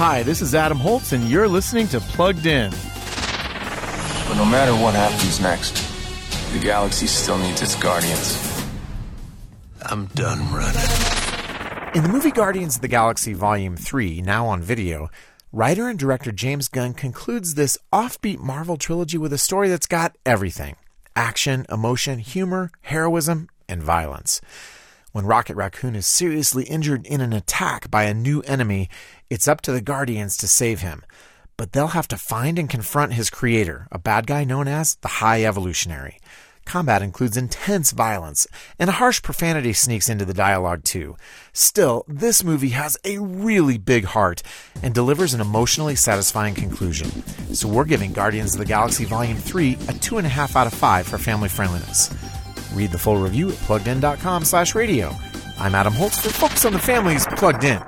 Hi, this is Adam Holz, and you're listening to Plugged In. But no matter what happens next, the galaxy still needs its guardians. I'm done running. In the movie Guardians of the Galaxy Volume 3, now on video, writer and director James Gunn concludes this offbeat Marvel trilogy with a story that's got everything action, emotion, humor, heroism, and violence. When Rocket Raccoon is seriously injured in an attack by a new enemy, it's up to the Guardians to save him. But they'll have to find and confront his creator, a bad guy known as the High Evolutionary. Combat includes intense violence, and a harsh profanity sneaks into the dialogue too. Still, this movie has a really big heart and delivers an emotionally satisfying conclusion. So we're giving Guardians of the Galaxy Volume 3 a 2.5 out of 5 for family friendliness. Read the full review at pluggedin.com slash radio. I'm Adam Holz for Focus on the Family's Plugged In.